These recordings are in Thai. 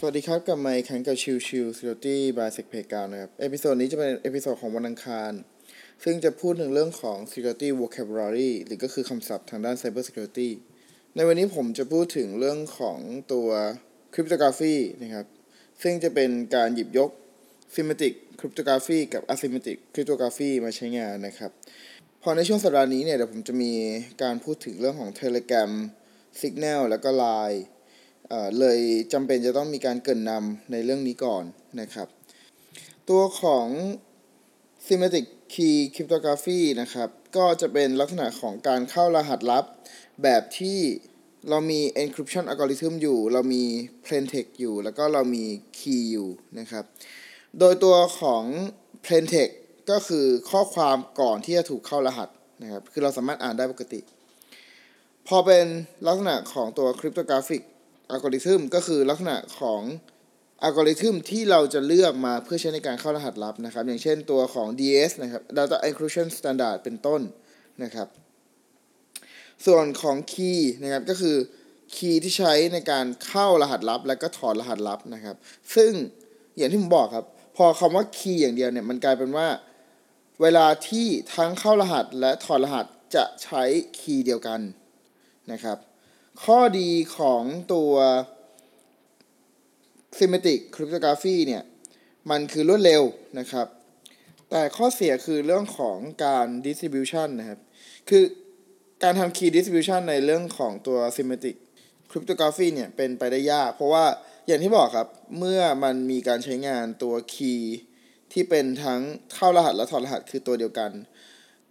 สวัสดีครับกลับมาอีกครั้งกับชิวชิว Security by s e c p a y กานะครับ episode นี้จะเป็น episode ของวันอังคาร ซึ่งจะพูดถึงเรื่องของ Security Vocabulary หรือก็คือคำศัพท์ทางด้าน Cyber Security ในวันนี้ผมจะพูดถึงเรื่องของตัว Cryptography นะครับ ซึ่งจะเป็นการหยิบยก Symmetric Cryptography กับ Asymmetric Cryptography มาใช้งานนะครับ พอในช่วงสัปดาห์นี้เนี่ยเดี๋ยวผมจะมีการพูดถึงเรื่องของ Telegram Signal แล้วก็ Line เลยจำเป็นจะต้องมีการเกินนำในเรื่องนี้ก่อนนะครับ ตัวของ Symmetric Key Cryptography นะครับ ก็จะเป็นลักษณะของการเข้ารหัสลับ แบบที่เรามี encryption algorithm อยู่ เรามี plain text อยู่ แล้วก็เรามี key อยู่นะครับ โดยตัวของ plain text ก็คือข้อความก่อนที่จะถูกเข้ารหัสนะครับ คือเราสามารถอ่านได้ปกติ พอเป็นลักษณะของตัว cryptographic อัลกอริทึมก็คือลักษณะของอัลกอริทึมที่เราจะเลือกมาเพื่อใช้ในการเข้ารหัสลับนะครับ อย่างเช่นตัวของ DS นะครับ Data Encryption Standard เป็นต้นนะครับ ส่วนของ Key นะครับก็คือ Key ที่ใช้ในการเข้ารหัสลับ และก็ถอดรหัสลับนะครับ ซึ่งอย่างที่ผมบอกครับ พอคำว่า Key อย่างเดียวเนี่ยมันกลายเป็นว่า เวลาที่ทั้งเข้ารหัสและถอดรหัสจะใช้คีย์เดียวกันนะครับ ข้อดีของตัว symmetric cryptography เนี่ย มันคือรวดเร็วนะครับ แต่ข้อเสียคือเรื่องของการ distribution นะครับ คือการทำ key distribution ในเรื่องของตัว symmetric cryptography เนี่ยเป็นไปได้ยาก เพราะว่าอย่างที่บอกครับ เมื่อมันมีการใช้งานตัว key ที่เป็นทั้งเข้ารหัสและถอดรหัสคือตัวเดียวกัน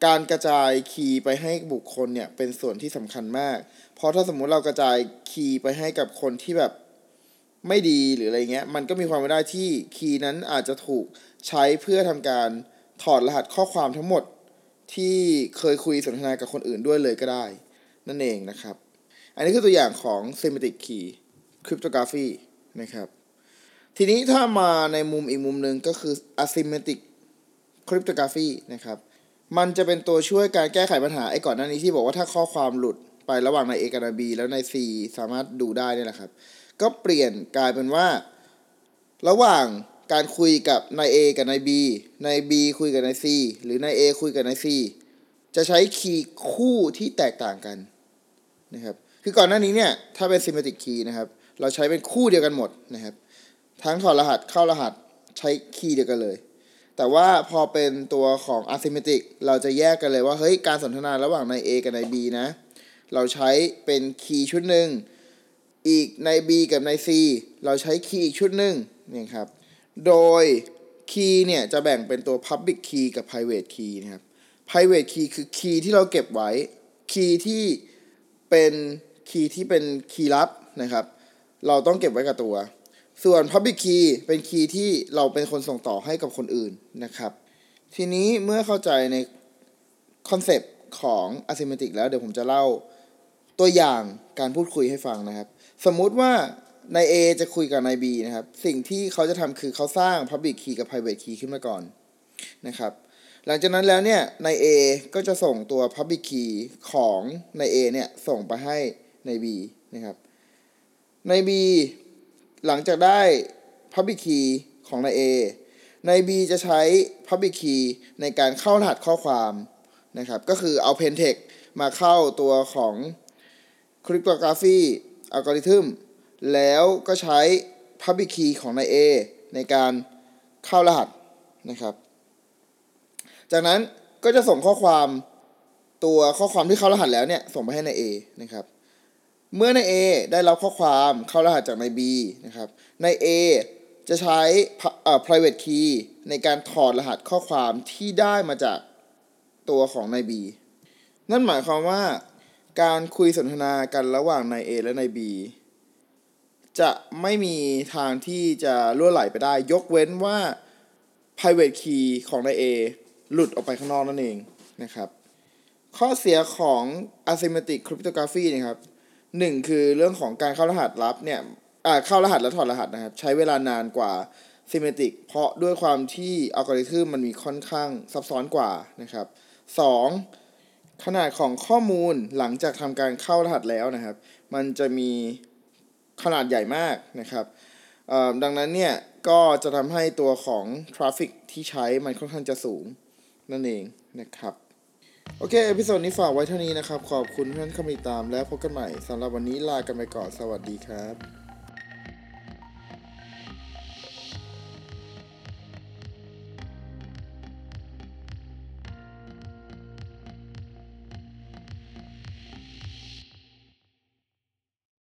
การกระจายคีย์ไปให้บุคคลเนี่ยเป็นส่วนที่สำคัญมาก เพราะถ้าสมมุติเรากระจายคีย์ไปให้กับคนที่แบบไม่ดีหรืออะไรเงี้ย มันก็มีความเป็นได้ที่คีย์นั้นอาจจะถูกใช้เพื่อทำการถอดรหัสข้อความทั้งหมดที่เคยคุยสนทนากับคนอื่นด้วยเลยก็ได้ นั่นเองนะครับ อันนี้คือตัวอย่างของ symmetric key cryptography นะครับ ทีนี้ถ้ามาในมุมอีกมุมหนึ่งก็คือ asymmetric cryptography นะครับ มันจะเป็นตัวช่วยการแก้ไขปัญหาไอ้ก่อนหน้านี้ที่บอกว่าถ้าข้อความหลุดไประหว่างใน A กับใน B แล้วใน C สามารถดูได้นี่แหละครับ ก็เปลี่ยนกลายเป็นว่า ระหว่างการคุยกับนาย A กับนาย B นาย B คุยกับนาย C หรือนาย A คุยกับนาย C จะใช้คีย์คู่ที่แตกต่างกันนะครับ คือก่อนหน้านี้เนี่ย ถ้าเป็น symmetric key นะครับ เราใช้เป็นคู่เดียวกันหมดนะครับ ทั้งถอดรหัสเข้ารหัสใช้คีย์เดียวกันเลย แต่ว่าพอเป็นตัวของ asymmetric เราจะแยกกันเลยว่า เฮ้ย การสนทนาระหว่างนาย A กับนาย B นะ เราใช้เป็นคีย์ชุดหนึ่ง อีกใน B กับใน C เราใช้คีย์อีกชุดหนึ่งนี่ครับ โดยคีย์เนี่ยจะแบ่งเป็นตัว Public Key กับ Private Key นะครับ Private Key คือ key ที่เราเก็บไว้ key ที่เป็น key ที่เป็น key ลับนะครับ เราต้องเก็บไว้กับตัว ส่วน Public Key เป็น key ที่เราเป็นคนส่งต่อให้กับคนอื่นนะครับ ทีนี้เมื่อเข้าใจใน concept ของ asymmetric แล้วเดี๋ยวผมจะเล่าตัวอย่างการพูดคุยให้ฟังนะครับ สมมุติว่านาย A จะคุยกับนาย B นะครับ สิ่งที่เขาจะทำคือเขาสร้าง Public Key กับ Private Key ขึ้นมาก่อนนะครับ หลังจากนั้นแล้วเนี่ยนาย A ก็จะส่งตัว Public Key ของนาย A เนี่ยส่งไปให้นาย B นะครับนาย B หลังจากได้ Public Key ของนาย A นาย B จะใช้ Public Key ในการเข้ารหัสข้อความนะครับ ก็คือเอา Pentext มาเข้าตัวของ cryptography algorithm แล้วก็ใช้ public key ของนาย A ในการเข้ารหัสนะครับ จากนั้นก็จะส่งข้อความตัวข้อความที่เข้ารหัสแล้วเนี่ยส่งไปให้นาย A นะครับ เมื่อนาย A ได้รับข้อความเข้ารหัสจากนาย B นะครับนาย A จะใช้ private key ในการถอดรหัสข้อความที่ได้มาจากตัวของนาย B นั่นหมายความว่า การคุยสนทนากันระหว่างนาย A และนาย B จะไม่มีทางที่จะล่วไหลไปได้ ยกเว้นว่า private key ของนาย A หลุดออกไปข้างนอกนั่นเองนะครับ ข้อเสียของ asymmetric cryptography นะครับ หนึ่งคือเรื่องของการเข้ารหัสลับเนี่ยอ่าเข้ารหัสและถอดรหัสนะครับ ใช้เวลานานกว่า symmetric เพราะด้วยความที่อัลกอริทึมมันมีค่อนข้างซับซ้อนกว่านะครับ 2. ขนาดของข้อมูลหลังจากทำการเข้ารหัสแล้วนะครับ มันจะมีขนาดใหญ่มากนะครับดังนั้นเนี่ยก็จะทำให้ตัวของ traffic ที่ใช้มันค่อนข้างจะสูงนั่นเองนะครับ โอเค episode นี้ฝากไว้เท่านี้นะครับ ขอบคุณเพื่อนเข้ามาติดตามแล้วพบกันใหม่สำหรับวันนี้ลากันไปก่อน สวัสดีครับ